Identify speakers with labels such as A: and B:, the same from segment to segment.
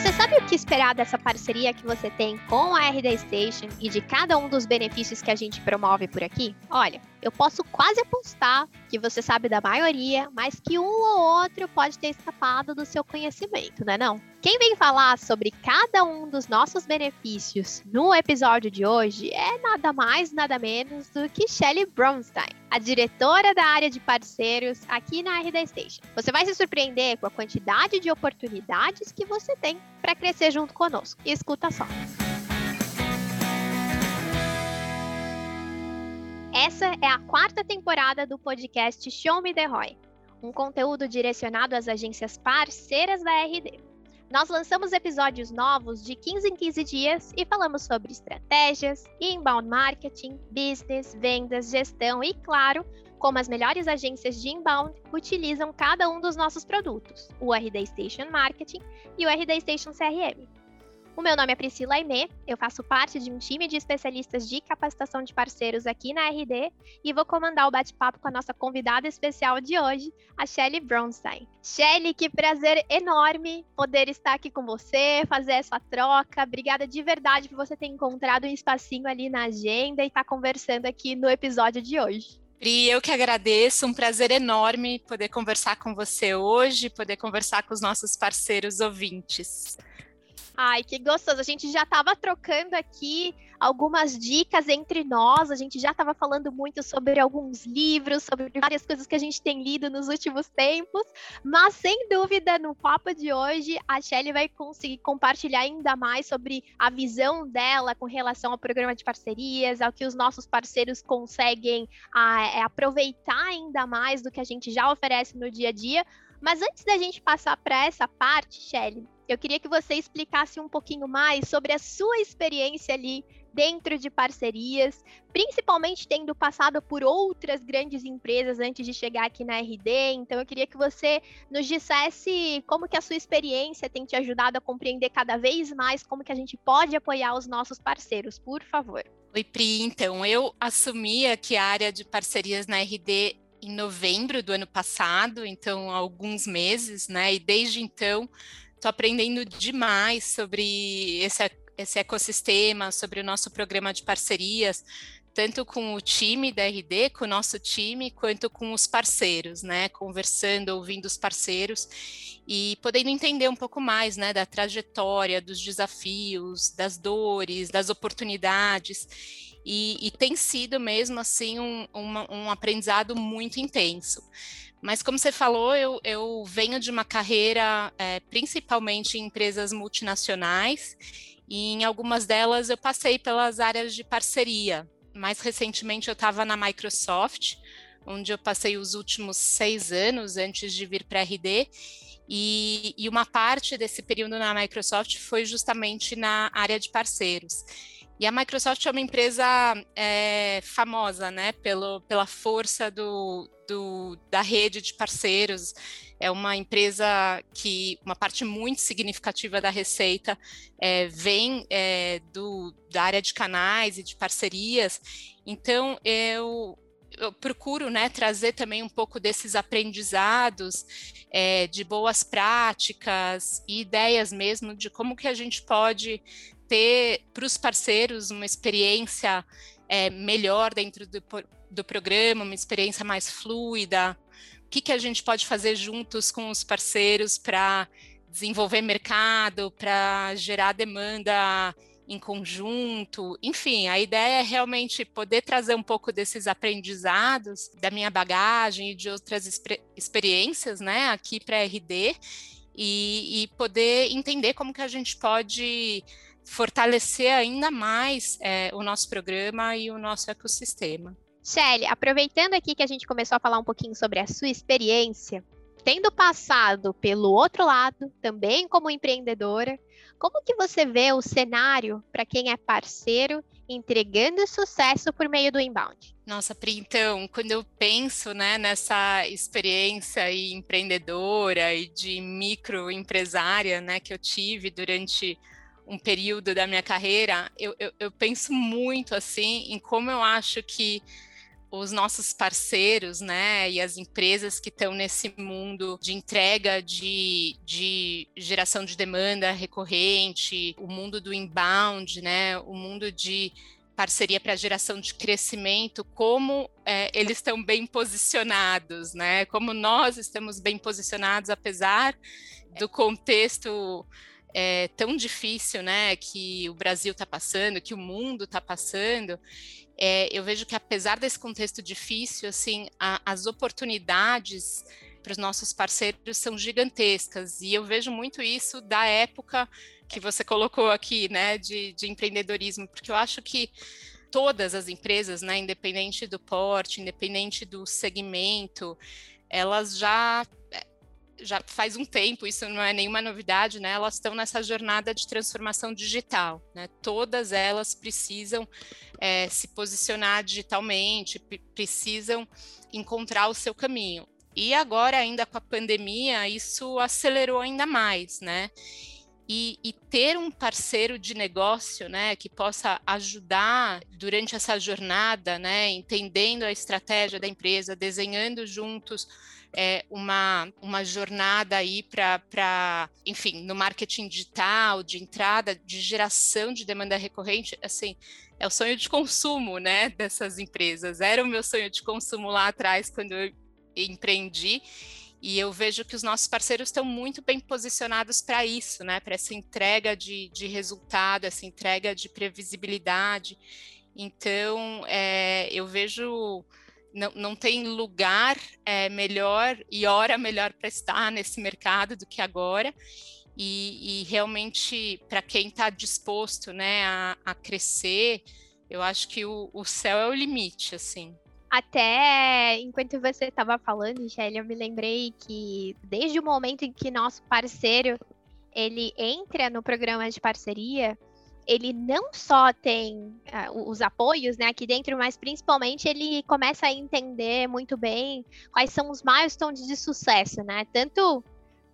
A: Você sabe o que esperar dessa parceria que você tem com a RD Station e de cada um dos benefícios que a gente promove por aqui? Olha, eu posso quase apostar que você sabe da maioria, mas que um ou outro pode ter escapado do seu conhecimento, não é não? Quem vem falar sobre cada um dos nossos benefícios no episódio de hoje é nada mais, nada menos do que Shelly Bronstein, a diretora da área de parceiros aqui na RD Station. Você vai se surpreender com a quantidade de oportunidades que você tem para crescer junto conosco. Escuta só. Essa é a quarta temporada do podcast Show Me The Roy, um conteúdo direcionado às agências parceiras da RD. Nós lançamos episódios novos de 15 em 15 dias e falamos sobre estratégias, inbound marketing, business, vendas, gestão e, claro, como as melhores agências de inbound utilizam cada um dos nossos produtos, o RD Station Marketing e o RD Station CRM. O meu nome é Priscila Aimé, eu faço parte de um time de especialistas de capacitação de parceiros aqui na RD e vou comandar o bate-papo com a nossa convidada especial de hoje, a Shelly Bronstein. Shelly, que prazer enorme poder estar aqui com você, fazer essa troca. Obrigada de verdade por você ter encontrado um espacinho ali na agenda e estar conversando aqui no episódio de hoje.
B: Pri, eu que agradeço, um prazer enorme poder conversar com você hoje, poder conversar com os nossos parceiros ouvintes.
A: Ai, que gostoso. A gente já estava trocando aqui algumas dicas entre nós. A gente já estava falando muito sobre alguns livros, sobre várias coisas que a gente tem lido nos últimos tempos. Mas, sem dúvida, no papo de hoje, a Shelly vai conseguir compartilhar ainda mais sobre a visão dela com relação ao programa de parcerias, ao que os nossos parceiros conseguem a, é, aproveitar ainda mais do que a gente já oferece no dia a dia. Mas antes da gente passar para essa parte, Shelly, eu queria que você explicasse um pouquinho mais sobre a sua experiência ali dentro de parcerias, principalmente tendo passado por outras grandes empresas antes de chegar aqui na RD. Então eu queria que você nos dissesse como que a sua experiência tem te ajudado a compreender cada vez mais como que a gente pode apoiar os nossos parceiros, por favor.
B: Oi, Pri. Então, eu assumi aqui a área de parcerias na RD em novembro do ano passado, então alguns meses, né? E desde então Estou aprendendo demais sobre esse, esse ecossistema, sobre o nosso programa de parcerias, tanto com o time da RD, com o nosso time, quanto com os parceiros, né? Conversando, ouvindo os parceiros e podendo entender um pouco mais, né, da trajetória, dos desafios, das dores, das oportunidades. E, e tem sido mesmo assim um, um, aprendizado muito intenso. Mas como você falou, eu, eu venho de uma carreira é, principalmente em empresas multinacionais e em algumas delas eu passei pelas áreas de parceria. Mais recentemente eu estava na Microsoft, onde eu passei os últimos seis anos antes de vir para a RD. E, e uma parte desse período na Microsoft foi justamente na área de parceiros. E a Microsoft é uma empresa é, famosa, né, pelo, pela força do, do, da rede de parceiros. É uma empresa que uma parte muito significativa da receita é, vem é, do, da área de canais e de parcerias. Então, eu, eu procuro né, trazer também um pouco desses aprendizados é, de boas práticas e ideias mesmo de como que a gente pode ter para os parceiros uma experiência é, melhor dentro do, do programa, uma experiência mais fluida. O que, que a gente pode fazer juntos com os parceiros para desenvolver mercado, para gerar demanda em conjunto. Enfim, a ideia é realmente poder trazer um pouco desses aprendizados da minha bagagem e de outras experiências, né, aqui para a RD e, e, poder entender como que a gente pode fortalecer ainda mais é, o nosso programa e o nosso ecossistema.
A: Shelly, aproveitando aqui que a gente começou a falar um pouquinho sobre a sua experiência, tendo passado pelo outro lado, também como empreendedora, como que você vê o cenário para quem é parceiro entregando sucesso por meio do inbound?
B: Nossa, Pri, então, quando eu penso né, nessa experiência empreendedora e de microempresária né, que eu tive durante um período da minha carreira, eu, eu, eu penso muito assim em como eu acho que os nossos parceiros, né, e as empresas que estão nesse mundo de entrega de, de geração de demanda recorrente, o mundo do inbound, né, o mundo de parceria para geração de crescimento, como é, eles estão bem posicionados, né? Como nós estamos bem posicionados, apesar do contexto é, tão difícil, né, que o Brasil está passando, que o mundo está passando, é, eu vejo que apesar desse contexto difícil, assim, a, as oportunidades para os nossos parceiros são gigantescas. E eu vejo muito isso da época que você colocou aqui, né, de, de empreendedorismo, porque eu acho que todas as empresas, né, independente do porte, independente do segmento, elas já já faz um tempo, isso não é nenhuma novidade, né? Elas estão nessa jornada de transformação digital, né? Todas elas precisam é, se posicionar digitalmente, precisam encontrar o seu caminho. E agora, ainda com a pandemia, isso acelerou ainda mais, né? E, e, ter um parceiro de negócio, né, que possa ajudar durante essa jornada, né, entendendo a estratégia da empresa, desenhando juntos é, uma, uma jornada aí para, enfim, no marketing digital, de entrada, de geração de demanda recorrente, assim, é o sonho de consumo, né, dessas empresas. Era o meu sonho de consumo lá atrás, quando eu empreendi, e eu vejo que os nossos parceiros estão muito bem posicionados para isso, né, para essa entrega de, de resultado, essa entrega de previsibilidade. Então, é, eu vejo não, não tem lugar é, melhor e hora melhor para estar nesse mercado do que agora. E, e realmente, para quem está disposto né, a, a, crescer, eu acho que o, o céu é o limite, assim.
A: Até enquanto você estava falando, Shelly, eu me lembrei que desde o momento em que nosso parceiro ele entra no programa de parceria, ele não só tem uh, os apoios né, aqui dentro, mas principalmente ele começa a entender muito bem quais são os milestones de sucesso, né? Tanto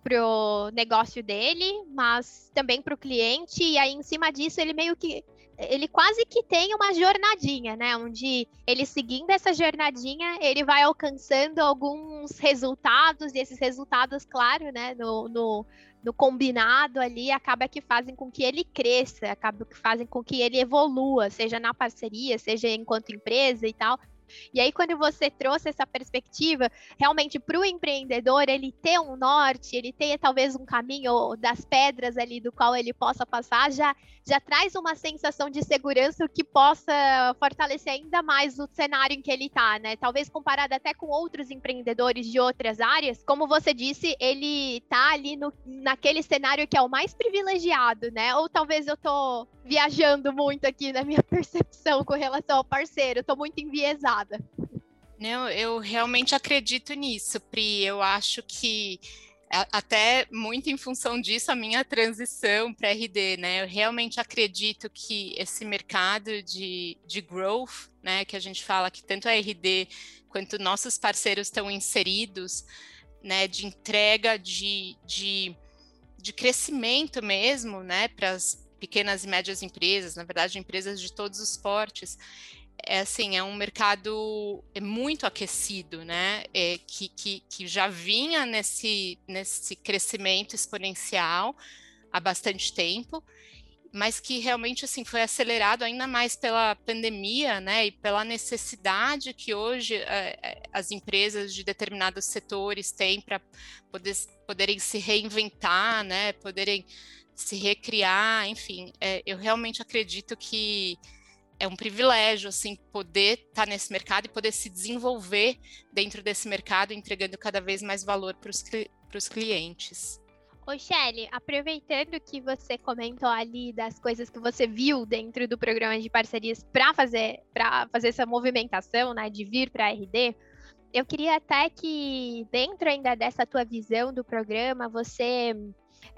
A: pro negócio dele, mas também para o cliente, e aí em cima disso ele meio que ele quase que tem uma jornadinha, né? Onde ele seguindo essa jornadinha, ele vai alcançando alguns resultados, e esses resultados, claro, né, no, no, no combinado ali, acaba que fazem com que ele cresça, acaba que fazem com que ele evolua, seja na parceria, seja enquanto empresa e tal. E aí, quando você trouxe essa perspectiva, realmente para o empreendedor, ele ter um norte, ele ter talvez um caminho das pedras ali do qual ele possa passar, já, já traz uma sensação de segurança que possa fortalecer ainda mais o cenário em que ele está, né? Talvez comparado até com outros empreendedores de outras áreas, como você disse, ele está ali no, naquele cenário que é o mais privilegiado, né? Ou talvez eu estou viajando muito aqui na minha percepção com relação ao parceiro, estou muito enviesada.
B: Não, eu realmente acredito nisso, Pri. Eu acho que até muito em função disso a minha transição para RD, né? Eu realmente acredito que esse mercado de, de growth, né, que a gente fala que tanto a RD quanto nossos parceiros estão inseridos, né, de entrega de, de, de crescimento mesmo, né, para as pequenas e médias empresas, na verdade, empresas de todos os portes, é assim, é um mercado é muito aquecido, né? É, que, que, que já vinha nesse, nesse crescimento exponencial há bastante tempo, mas que realmente assim foi acelerado ainda mais pela pandemia, né? E pela necessidade que hoje é, as empresas de determinados setores têm para poder, poderem se reinventar, né? Poderem se recriar, enfim, é, eu realmente acredito que é um privilégio, assim, poder estar tá nesse mercado e poder se desenvolver dentro desse mercado, entregando cada vez mais valor para os clientes.
A: Ô, Shelly, aproveitando que você comentou ali das coisas que você viu dentro do programa de parcerias para fazer, fazer essa movimentação, né, de vir para a RD, eu queria até que, dentro ainda dessa tua visão do programa, você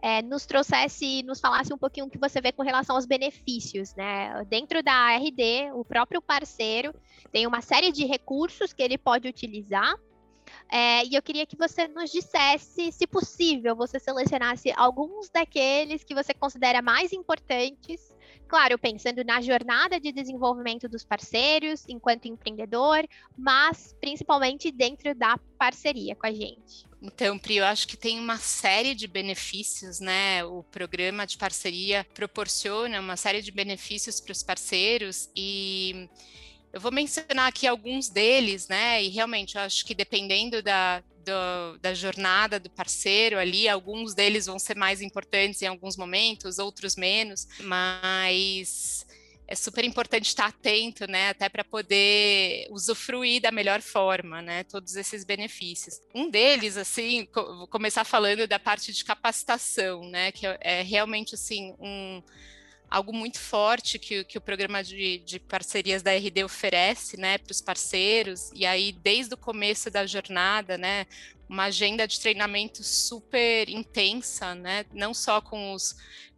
A: é, nos trouxesse, nos falasse um pouquinho o que você vê com relação aos benefícios, né? Dentro da RD, o próprio parceiro tem uma série de recursos que ele pode utilizar. É, e eu queria que você nos dissesse, se possível, você selecionasse alguns daqueles que você considera mais importantes claro, pensando na jornada de desenvolvimento dos parceiros enquanto empreendedor, mas principalmente dentro da parceria com a gente.
B: Então, Pri, eu acho que tem uma série de benefícios, né? O programa de parceria proporciona uma série de benefícios para os parceiros e eu vou mencionar aqui alguns deles, né? E realmente eu acho que dependendo da, do, da jornada do parceiro ali, alguns deles vão ser mais importantes em alguns momentos, outros menos, mas é super importante estar atento, né, até para poder usufruir da melhor forma, né, todos esses benefícios. Um deles, assim, vou começar falando da parte de capacitação, né, que é, realmente, assim, um algo muito forte que, que o programa de, de, parcerias da RD oferece, né, para os parceiros, e aí desde o começo da jornada, né, uma agenda de treinamento super intensa, né, não só com os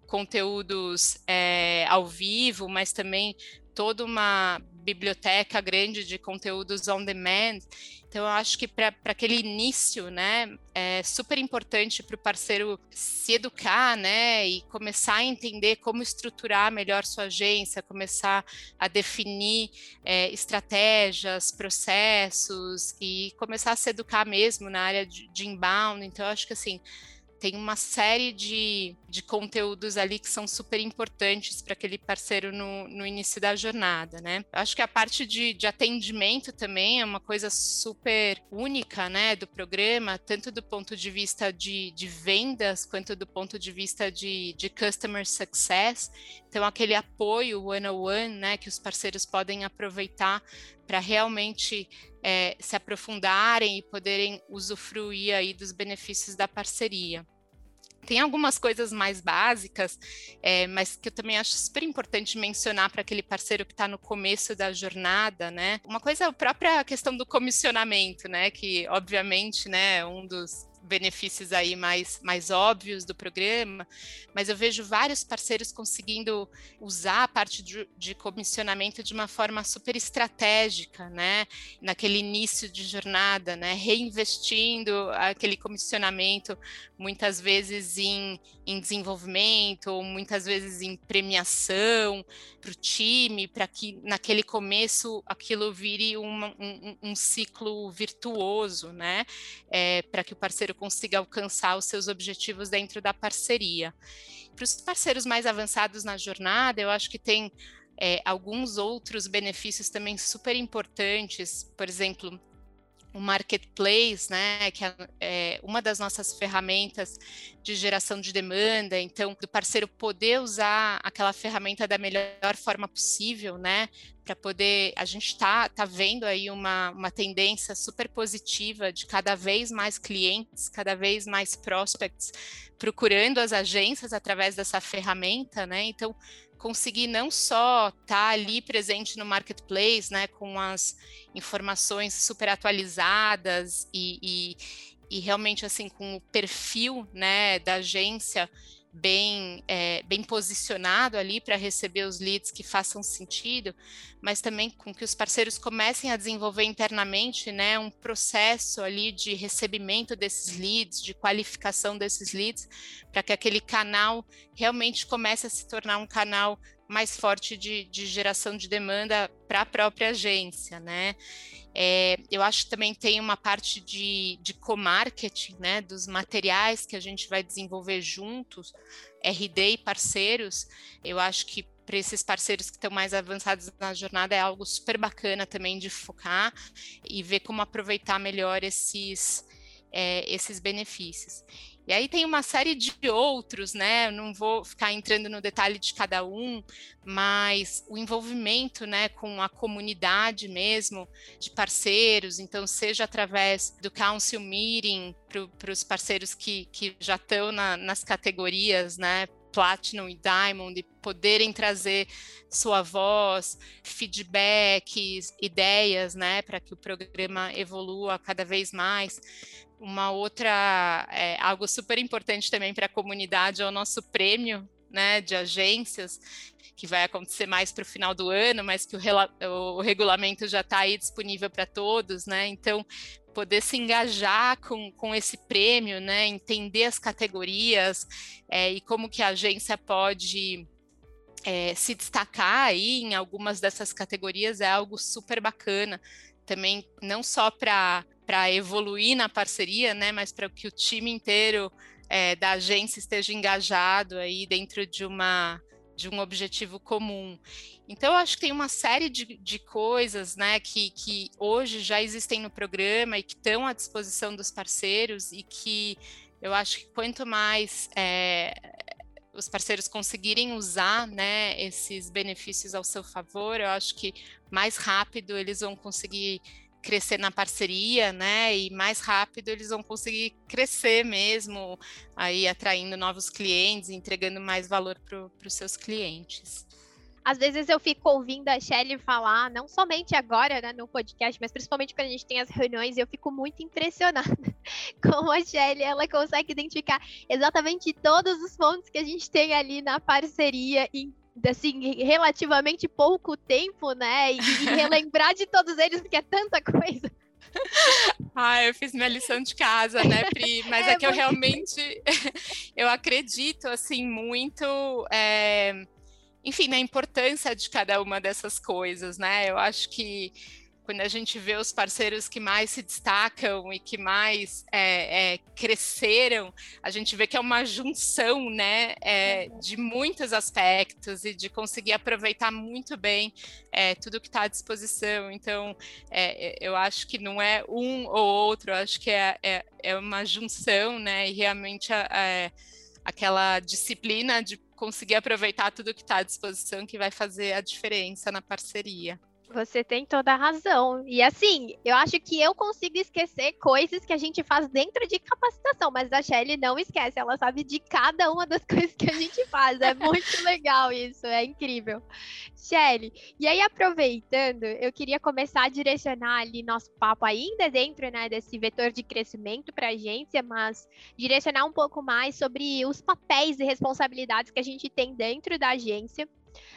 B: conteúdos é, ao vivo, mas também toda uma biblioteca grande de conteúdos on demand. Então, eu acho que para aquele início, né, é super importante para o parceiro se educar, né, e começar a entender como estruturar melhor sua agência, começar a definir é, estratégias, processos e começar a se educar mesmo na área de, de inbound. Então, eu acho que assim tem uma série de, de conteúdos ali que são super importantes para aquele parceiro no, no início da jornada, né? Acho que a parte de, de atendimento também é uma coisa super única, né, do programa, tanto do ponto de vista de, de vendas, quanto do ponto de vista de, de customer success. Então, aquele apoio one-on-one, né, que os parceiros podem aproveitar para realmente é, se aprofundarem e poderem usufruir aí dos benefícios da parceria. Tem algumas coisas mais básicas, é, mas que eu também acho super importante mencionar para aquele parceiro que está no começo da jornada, né? Uma coisa é a própria questão do comissionamento, né? Que, obviamente, né, um dos benefícios aí mais, mais óbvios do programa, mas eu vejo vários parceiros conseguindo usar a parte de, de, comissionamento de uma forma super estratégica, né? Naquele início de jornada, né? Reinvestindo aquele comissionamento muitas vezes em, em desenvolvimento, muitas vezes em premiação para o time, para que naquele começo aquilo vire uma, um, um, ciclo virtuoso, né? É, para que o parceiro consiga alcançar os seus objetivos dentro da parceria. Para os parceiros mais avançados na jornada, eu acho que tem é, alguns outros benefícios também super importantes, por exemplo, o marketplace, né, que é, é uma das nossas ferramentas de geração de demanda, então do parceiro poder usar aquela ferramenta da melhor forma possível, né, para poder a gente está tá vendo aí uma, uma tendência super positiva de cada vez mais clientes, cada vez mais prospects procurando as agências através dessa ferramenta, né? Então conseguir não só estar tá ali presente no marketplace, né, com as informações super atualizadas e, e, e realmente assim com o perfil, né, da agência bem, é, bem posicionado ali para receber os leads que façam sentido, mas também com que os parceiros comecem a desenvolver internamente né, um processo ali de recebimento desses leads, de qualificação desses leads, para que aquele canal realmente comece a se tornar um canal mais forte de, de geração de demanda para a própria agência, né? É, eu acho que também tem uma parte de, de co-marketing, né, dos materiais que a gente vai desenvolver juntos, RD e parceiros. Eu acho que para esses parceiros que estão mais avançados na jornada é algo super bacana também de focar e ver como aproveitar melhor esses, é, esses benefícios. E aí tem uma série de outros, né? Não vou ficar entrando no detalhe de cada um, mas o envolvimento, né, com a comunidade mesmo, de parceiros, então seja através do council meeting para os parceiros que, que já estão na, nas categorias, né, Platinum e Diamond e poderem trazer sua voz, feedbacks, ideias, né, para que o programa evolua cada vez mais. Uma outra, é, algo super importante também para a comunidade é o nosso prêmio né, de agências, que vai acontecer mais para o final do ano, mas que o, o regulamento já está aí disponível para todos, né? Então, poder se engajar com, com esse prêmio, né? Entender as categorias é, e como que a agência pode é, se destacar aí em algumas dessas categorias é algo super bacana. Também não só para evoluir na parceria, né, mas para que o time inteiro é, da agência esteja engajado aí dentro de uma de um objetivo comum. Então, eu acho que tem uma série de, de coisas né, que, que hoje já existem no programa e que estão à disposição dos parceiros e que eu acho que quanto mais é, os parceiros conseguirem usar né, esses benefícios ao seu favor, eu acho que mais rápido eles vão conseguir crescer na parceria, né? E mais rápido eles vão conseguir crescer mesmo, aí atraindo novos clientes, entregando mais valor para os seus clientes.
A: Às vezes eu fico ouvindo a Shelly falar, não somente agora né, no podcast, mas principalmente quando a gente tem as reuniões, eu fico muito impressionada como a Shelly ela consegue identificar exatamente todos os pontos que a gente tem ali na parceria em assim, relativamente pouco tempo, né? E, e relembrar de todos eles, porque é tanta coisa.
B: Ah, eu fiz minha lição de casa, né, Pri? Mas é, é que eu realmente eu acredito assim muito, é, enfim, na importância de cada uma dessas coisas, né? Eu acho que quando a gente vê os parceiros que mais se destacam e que mais é, é, cresceram, a gente vê que é uma junção né, é, de muitos aspectos e de conseguir aproveitar muito bem é, tudo que está à disposição. Então, é, eu acho que não é um ou outro, eu acho que é, é, é uma junção, né? E realmente aquela disciplina de conseguir aproveitar tudo que está à disposição que vai fazer a diferença na parceria.
A: Você tem toda a razão. E assim, eu acho que eu consigo esquecer coisas que a gente faz dentro de capacitação, mas a Shelly não esquece, ela sabe de cada uma das coisas que a gente faz. É muito legal isso, é incrível. Shelly, e aí aproveitando, eu queria começar a direcionar ali nosso papo ainda dentro né, desse vetor de crescimento para a agência, mas direcionar um pouco mais sobre os papéis e responsabilidades que a gente tem dentro da agência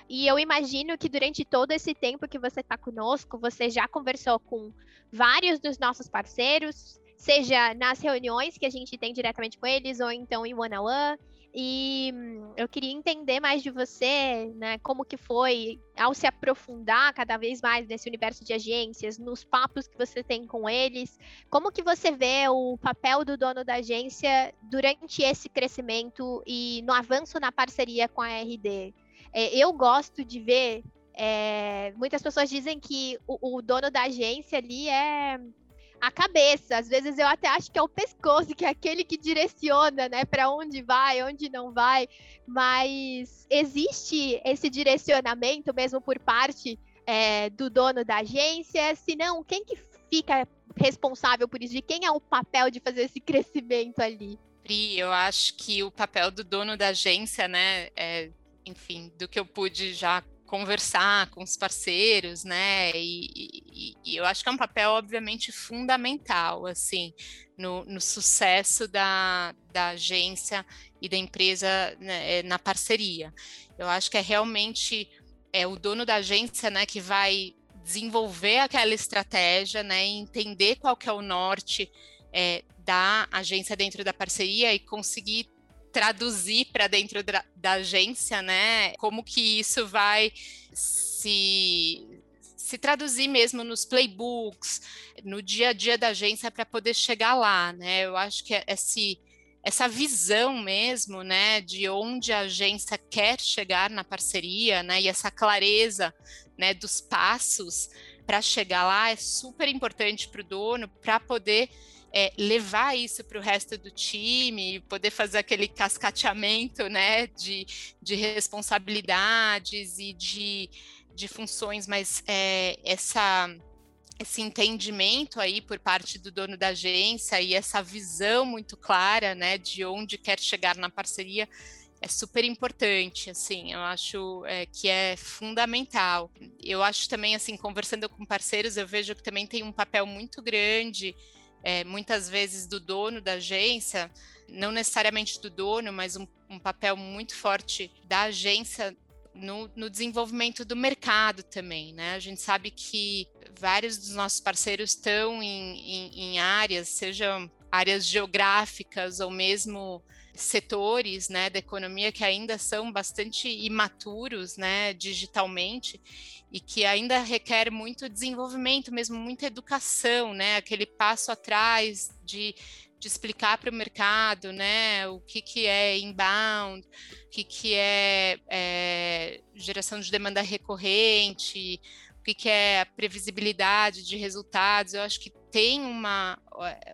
A: e eu imagino que durante todo esse tempo que você está conosco, você já conversou com vários dos nossos parceiros, seja nas reuniões que a gente tem diretamente com eles, ou então em one-on-one. E hum, eu queria entender mais de você, né? Como que foi ao se aprofundar cada vez mais nesse universo de agências, nos papos que você tem com eles, como que você vê o papel do dono da agência durante esse crescimento e no avanço na parceria com a RD? É, eu gosto de ver. É, muitas pessoas dizem que o, o, dono da agência ali é a cabeça. Às vezes eu até acho que é o pescoço, que é aquele que direciona, né, para onde vai, onde não vai. Mas existe esse direcionamento mesmo por parte é, do dono da agência? Se não, quem que fica responsável por isso? De quem é o papel de fazer esse crescimento ali?
B: Pri, eu acho que o papel do dono da agência, né, é enfim, do que eu pude já conversar com os parceiros, né? E, e, e, eu acho que é um papel, obviamente, fundamental, assim, no, no sucesso da, da agência e da empresa né, na parceria. Eu acho que é realmente é o dono da agência, né, que vai desenvolver aquela estratégia, né, entender qual que é o norte é, da agência dentro da parceria e conseguir traduzir para dentro da, da, agência, né? Como que isso vai se se traduzir mesmo nos playbooks, no dia a dia da agência para poder chegar lá, né? Eu acho que esse essa visão mesmo, né, de onde a agência quer chegar na parceria, né, e essa clareza, né, dos passos para chegar lá é super importante para o dono para poder é, levar isso para o resto do time, poder fazer aquele cascateamento né, de, de responsabilidades e de, de funções, mas é, essa esse entendimento aí por parte do dono da agência e essa visão muito clara, né, de onde quer chegar na parceria é super importante, assim, eu acho é, que é fundamental. Eu acho também, assim, conversando com parceiros, eu vejo que também tem um papel muito grande é, muitas vezes do dono da agência, não necessariamente do dono, mas um, um papel muito forte da agência no, no, desenvolvimento do mercado também, né? A gente sabe que vários dos nossos parceiros estão em, em, em áreas, sejam áreas geográficas ou mesmo setores né, da economia que ainda são bastante imaturos né, digitalmente e que ainda requer muito desenvolvimento, mesmo muita educação, né, aquele passo atrás de, de explicar para o mercado né, o que, que é inbound, o que, que é, é geração de demanda recorrente, o que, que é a previsibilidade de resultados. Eu acho que tem uma,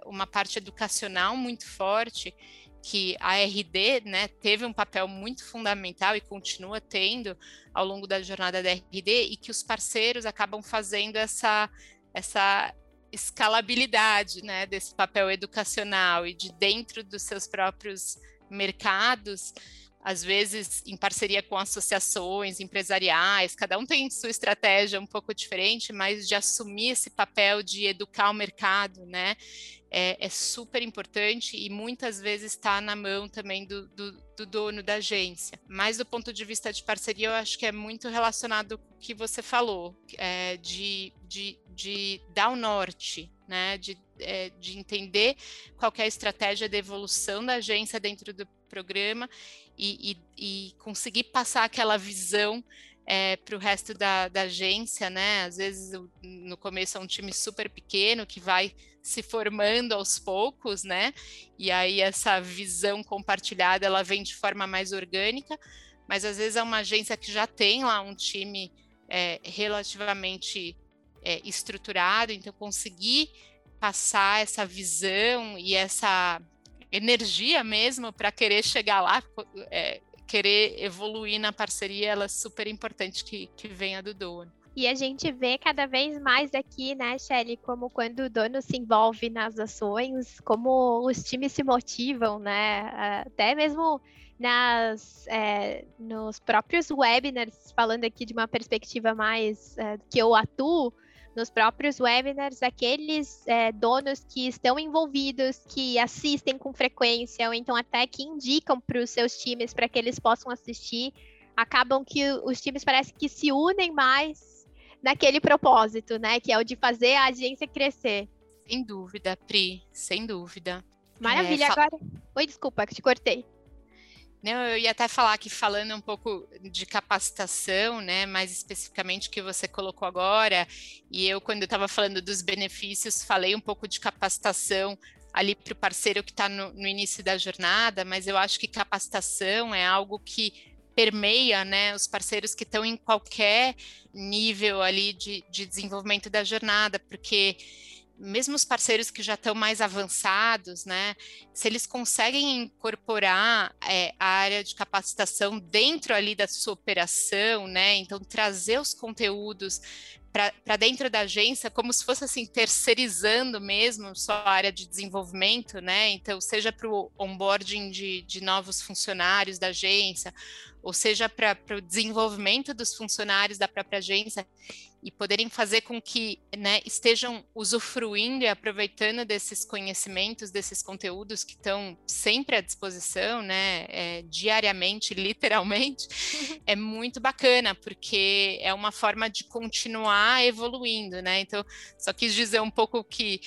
B: uma parte educacional muito forte que a RD né, teve um papel muito fundamental e continua tendo ao longo da jornada da RD e que os parceiros acabam fazendo essa, essa escalabilidade né, desse papel educacional e de dentro dos seus próprios mercados às vezes em parceria com associações empresariais, cada um tem sua estratégia um pouco diferente, mas de assumir esse papel de educar o mercado, né? É, é super importante e muitas vezes está na mão também do, do, do, dono da agência. Mas do ponto de vista de parceria, eu acho que é muito relacionado com o que você falou, é, de, de, de dar o norte, né? De, é, de entender qual é a estratégia de evolução da agência dentro do programa e, e, e conseguir passar aquela visão é, para o resto da, da, agência, né? Às vezes no começo é um time super pequeno que vai se formando aos poucos, né? E aí essa visão compartilhada ela vem de forma mais orgânica, mas às vezes é uma agência que já tem lá um time é, relativamente é, estruturado, então conseguir passar essa visão e essa energia mesmo para querer chegar lá, é, querer evoluir na parceria, ela é super importante que, que venha do dono.
A: E a gente vê cada vez mais aqui, né, Shelly, como quando o dono se envolve nas ações, como os times se motivam, né? Até mesmo nas, é, nos próprios webinars, falando aqui de uma perspectiva mais é, que eu atuo, nos próprios webinars, aqueles é, donos que estão envolvidos, que assistem com frequência, ou então até que indicam para os seus times para que eles possam assistir, acabam que os times parecem que se unem mais naquele propósito, né? Que é o de fazer a agência crescer.
B: Sem dúvida, Pri, sem dúvida.
A: Maravilha, é, agora. Oi, desculpa, que te cortei.
B: Não, eu ia até falar aqui falando um pouco de capacitação, né, mais especificamente que você colocou agora, e eu quando estava falando dos benefícios, falei um pouco de capacitação ali para o parceiro que está no, no, início da jornada, mas eu acho que capacitação é algo que permeia, né, os parceiros que estão em qualquer nível ali de, de desenvolvimento da jornada, porque mesmo os parceiros que já estão mais avançados, né, se eles conseguem incorporar é, a área de capacitação dentro ali da sua operação, né, então trazer os conteúdos para dentro da agência, como se fosse assim, terceirizando mesmo sua área de desenvolvimento, né? Então, seja para o onboarding de, de novos funcionários da agência, ou seja, para o desenvolvimento dos funcionários da própria agência e poderem fazer com que né, estejam usufruindo e aproveitando desses conhecimentos, desses conteúdos que estão sempre à disposição, né, é, diariamente, literalmente, é muito bacana, porque é uma forma de continuar evoluindo, né? Então, só quis dizer um pouco que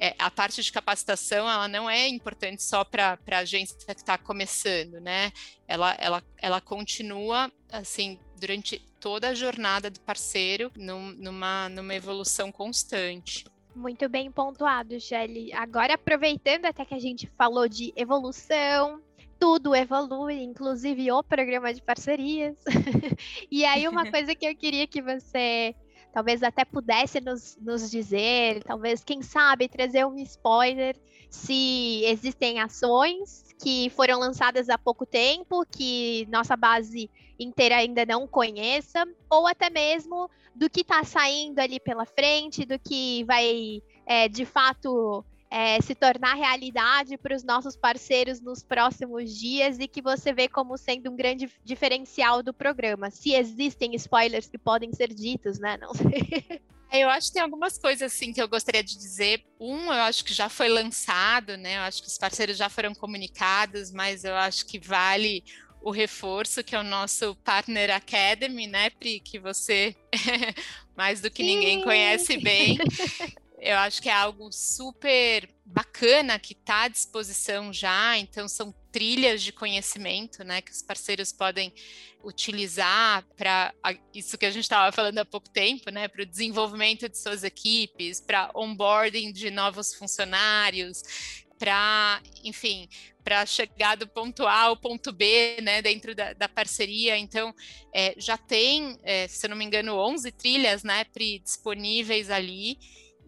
B: é, a parte de capacitação ela não é importante só para a agência que está começando, né? Ela, ela, ela continua assim durante toda a jornada do parceiro num, numa, numa evolução constante.
A: Muito bem pontuado, Shelly. Agora, aproveitando até que a gente falou de evolução, tudo evolui, inclusive o programa de parcerias. e aí, uma coisa que eu queria que você talvez até pudesse nos, nos dizer, talvez, quem sabe, trazer um spoiler se existem ações que foram lançadas há pouco tempo, que nossa base inteira ainda não conheça, ou até mesmo do que está saindo ali pela frente, do que vai é, de fato é, se tornar realidade para os nossos parceiros nos próximos dias e que você vê como sendo um grande diferencial do programa. Se existem spoilers que podem ser ditos, né? Não sei.
B: Eu acho que tem algumas coisas assim que eu gostaria de dizer. Um, eu acho que já foi lançado, né? Eu acho que os parceiros já foram comunicados, mas eu acho que vale o reforço, que é o nosso Partner Academy, né, Pri, que você mais do que Sim. ninguém conhece bem. eu acho que é algo super bacana que está à disposição já, então são trilhas de conhecimento, né, que os parceiros podem utilizar para isso que a gente estava falando há pouco tempo, né, para o desenvolvimento de suas equipes, para onboarding de novos funcionários, para, enfim, para chegar do ponto A ao ponto B, né, dentro da, da parceria. Então, é, já tem, é, se eu não me engano, 11 trilhas, né, disponíveis ali.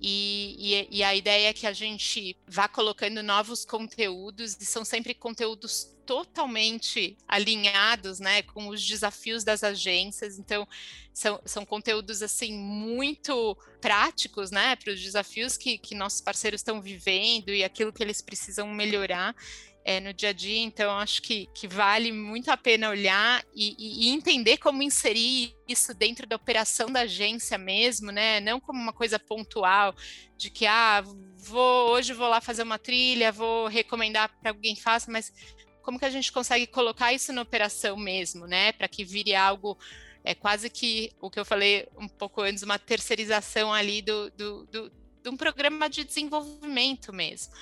B: E, e, e, a ideia é que a gente vá colocando novos conteúdos, e são sempre conteúdos totalmente alinhados né, com os desafios das agências. Então, são, são conteúdos assim muito práticos né, para os desafios que, que nossos parceiros estão vivendo e aquilo que eles precisam melhorar é, no dia a dia, então acho que, que vale muito a pena olhar e, e, entender como inserir isso dentro da operação da agência mesmo, né? Não como uma coisa pontual de que ah, vou hoje vou lá fazer uma trilha, vou recomendar para alguém faça, mas como que a gente consegue colocar isso na operação mesmo, né? Para que vire algo é quase que o que eu falei um pouco antes, uma terceirização ali do, do, do de um programa de desenvolvimento mesmo.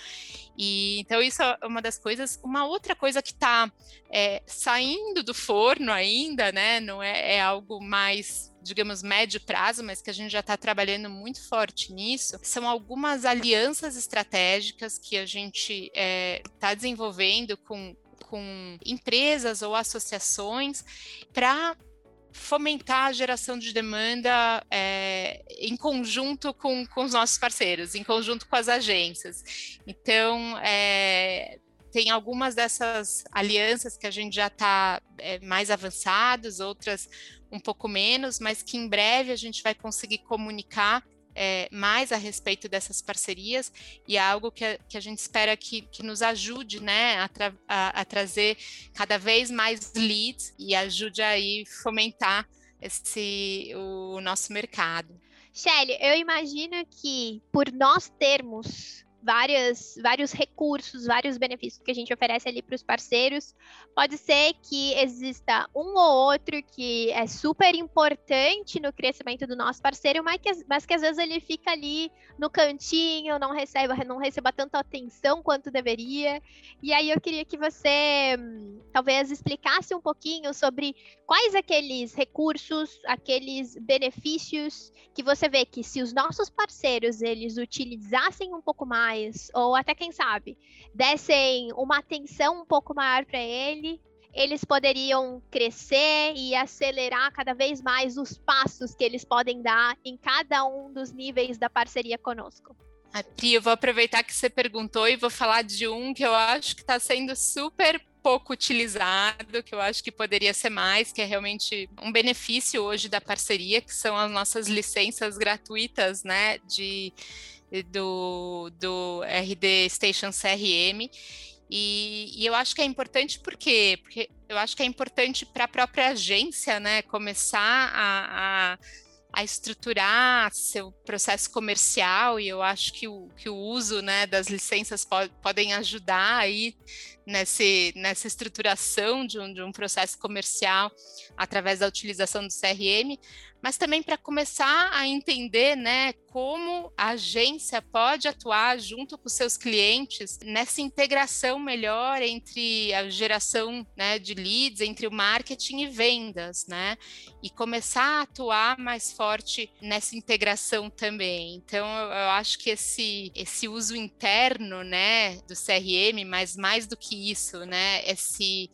B: E então isso é uma das coisas. Uma outra coisa que está é, saindo do forno ainda, né? Não é, é algo mais digamos, médio prazo, mas que a gente já está trabalhando muito forte nisso, são algumas alianças estratégicas que a gente está é, tá desenvolvendo com, com empresas ou associações para fomentar a geração de demanda é, em conjunto com, com os nossos parceiros, em conjunto com as agências. Então, é, tem algumas dessas alianças que a gente já está é, mais avançados, outras um pouco menos, mas que em breve a gente vai conseguir comunicar é, mais a respeito dessas parcerias e é algo que a, que a gente espera que, que nos ajude né, a, tra a, a, trazer cada vez mais leads e ajude aí fomentar esse, o nosso mercado.
A: Shelly, eu imagino que por nós termos várias, vários recursos, vários benefícios que a gente oferece ali para os parceiros. Pode ser que exista um ou outro que é super importante no crescimento do nosso parceiro, mas que, mas que às vezes ele fica ali no cantinho, não receba, não receba tanta atenção quanto deveria. E aí eu queria que você hum, talvez explicasse um pouquinho sobre quais aqueles recursos, aqueles benefícios que você vê que se os nossos parceiros eles utilizassem um pouco mais mais, ou até quem sabe, dessem uma atenção um pouco maior para ele, eles poderiam crescer e acelerar cada vez mais os passos que eles podem dar em cada um dos níveis da parceria conosco.
B: A Pri, eu vou aproveitar que você perguntou e vou falar de um que eu acho que está sendo super pouco utilizado, que eu acho que poderia ser mais, que é realmente um benefício hoje da parceria, que são as nossas licenças gratuitas, né, de do, do RD Station CRM. E, e, eu acho que é importante por quê? Porque eu acho que é importante para a própria agência, né, começar a, a, a, estruturar seu processo comercial, e eu acho que o, que o uso né, das licenças pode, podem ajudar aí nesse, nessa estruturação de um, de um processo comercial através da utilização do CRM, mas também para começar a entender né, como a agência pode atuar junto com seus clientes nessa integração melhor entre a geração né, de leads, entre o marketing e vendas, né? E começar a atuar mais forte nessa integração também. Então, eu acho que esse, esse uso interno né, do CRM, mas mais do que isso, né? Esse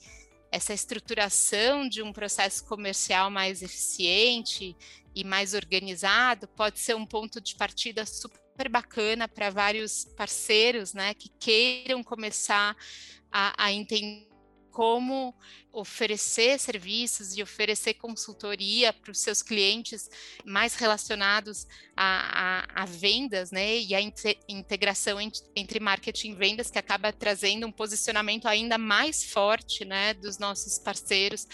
B: essa estruturação de um processo comercial mais eficiente e mais organizado pode ser um ponto de partida super bacana para vários parceiros, né, que queiram começar a, a entender como oferecer serviços e oferecer consultoria para os seus clientes mais relacionados a, a, a vendas, né? E a integração entre marketing e vendas que acaba trazendo um posicionamento ainda mais forte, né, dos nossos parceiros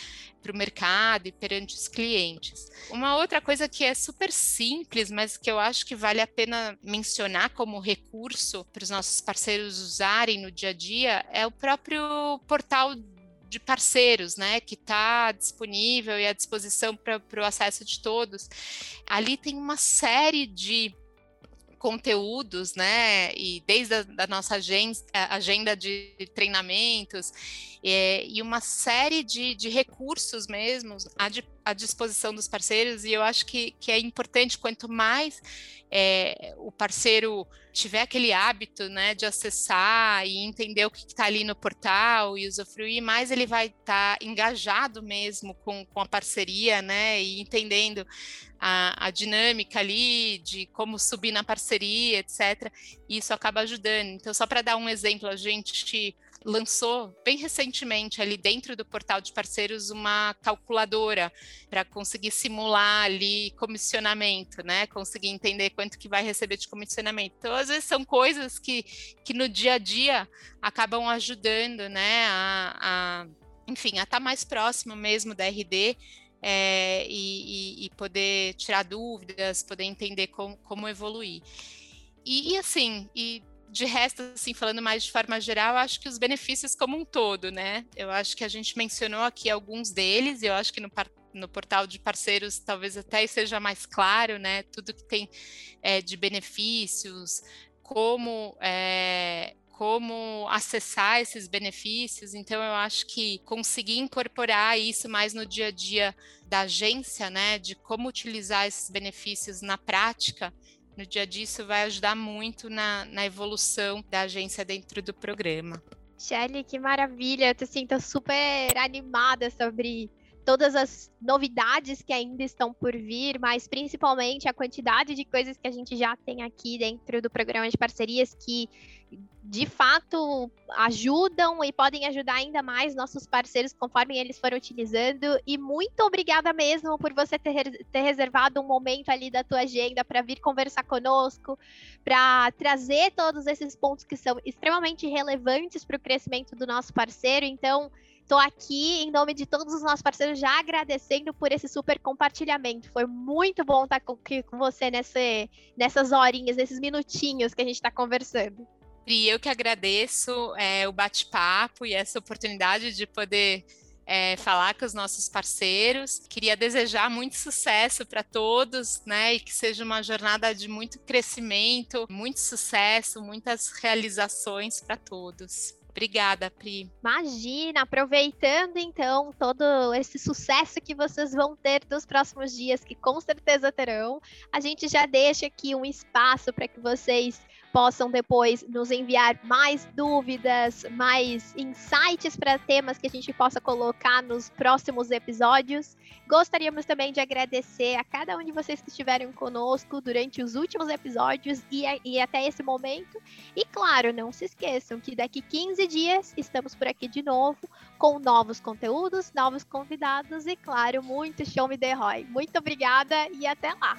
B: para o mercado e perante os clientes. Uma outra coisa que é super simples, mas que eu acho que vale a pena mencionar como recurso para os nossos parceiros usarem no dia a dia é o próprio portal de parceiros, né, que está disponível e à disposição para o acesso de todos. Ali tem uma série de conteúdos, né? E desde a da nossa agenda, agenda de treinamentos é, e uma série de, de recursos mesmo à, à, disposição dos parceiros. E eu acho que, que é importante quanto mais é, o parceiro tiver aquele hábito, né, de acessar e entender o que está ali no portal e usufruir, mais ele vai estar tá engajado mesmo com, com a parceria, né, e entendendo a, a, dinâmica ali de como subir na parceria, etc. Isso acaba ajudando. Então, só para dar um exemplo, a gente lançou bem recentemente ali dentro do portal de parceiros uma calculadora para conseguir simular ali comissionamento, né? Conseguir entender quanto que vai receber de comissionamento. Então, às vezes são coisas que, que no dia a dia acabam ajudando, né? A, a enfim, a estar tá mais próximo mesmo da RD é, e, e, poder tirar dúvidas, poder entender como, como evoluir. E, e, assim, e de resto, assim, falando mais de forma geral, acho que os benefícios como um todo, né? Eu acho que a gente mencionou aqui alguns deles, e eu acho que no, no portal de parceiros talvez até seja mais claro, né? Tudo que tem é, de benefícios, como é, como acessar esses benefícios. Então, eu acho que conseguir incorporar isso mais no dia a dia da agência, né, de como utilizar esses benefícios na prática, no dia a dia, isso vai ajudar muito na, na evolução da agência dentro do programa.
A: Shelly, que maravilha! Eu te sinto super animada sobre todas as novidades que ainda estão por vir, mas principalmente a quantidade de coisas que a gente já tem aqui dentro do programa de parcerias que de fato ajudam e podem ajudar ainda mais nossos parceiros conforme eles foram utilizando. E muito obrigada mesmo por você ter, ter reservado um momento ali da tua agenda para vir conversar conosco, para trazer todos esses pontos que são extremamente relevantes para o crescimento do nosso parceiro. Então, Estou aqui em nome de todos os nossos parceiros já agradecendo por esse super compartilhamento. Foi muito bom estar com, com você nessas horinhas, nesses minutinhos que a gente está conversando.
B: E eu que agradeço é, o bate-papo e essa oportunidade de poder é, falar com os nossos parceiros. Queria desejar muito sucesso para todos, né? E que seja uma jornada de muito crescimento, muito sucesso, muitas realizações para todos. Obrigada, Pri.
A: Imagina, aproveitando então todo esse sucesso que vocês vão ter nos próximos dias, que com certeza terão, a gente já deixa aqui um espaço para que vocês possam depois nos enviar mais dúvidas, mais insights para temas que a gente possa colocar nos próximos episódios. Gostaríamos também de agradecer a cada um de vocês que estiveram conosco durante os últimos episódios e, e até esse momento. E claro, não se esqueçam que daqui 15 dias estamos por aqui de novo com novos conteúdos, novos convidados e, claro, muito show me the Roy. Muito obrigada e até lá!